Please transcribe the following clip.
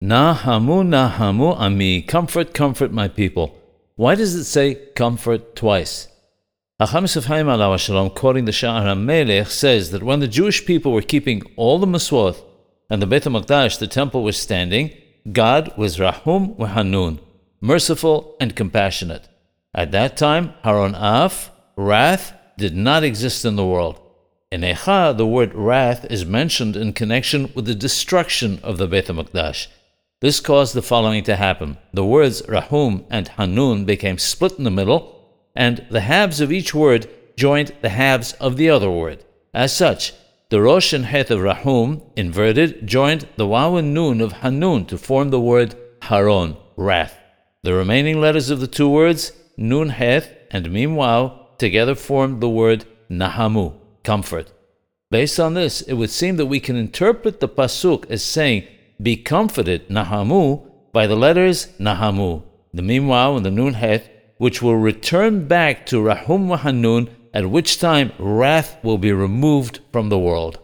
Nahamu, Nahamu, Ami, comfort, comfort my people. Why does it say comfort twice? Hacham Sefhaim Alav Shalom, quoting the Sha'ar HaMelech, says that when the Jewish people were keeping all the Maswath and the Beit HaMikdash, the temple was standing, God was Rahum Hanun, merciful and compassionate. At that time, Haron Af, wrath, did not exist in the world. In Echa, the word wrath is mentioned in connection with the destruction of the Beit HaMikdash. This caused the following to happen. The words Rahum and Hanun became split in the middle, and the halves of each word joined the halves of the other word. As such, the Rosh and Het of Rahum, inverted, joined the Waw and Nun of Hanun to form the word Haron, wrath. The remaining letters of the two words, Nun Het and Mim Waw, together formed the word Nahamu, comfort. Based on this, it would seem that we can interpret the Pasuk as saying, Be comforted, Nahamu, by the letters Nahamu, the Mim Waw and the Nun Het, which will return back to Rahum Hanun at which time wrath will be removed from the world.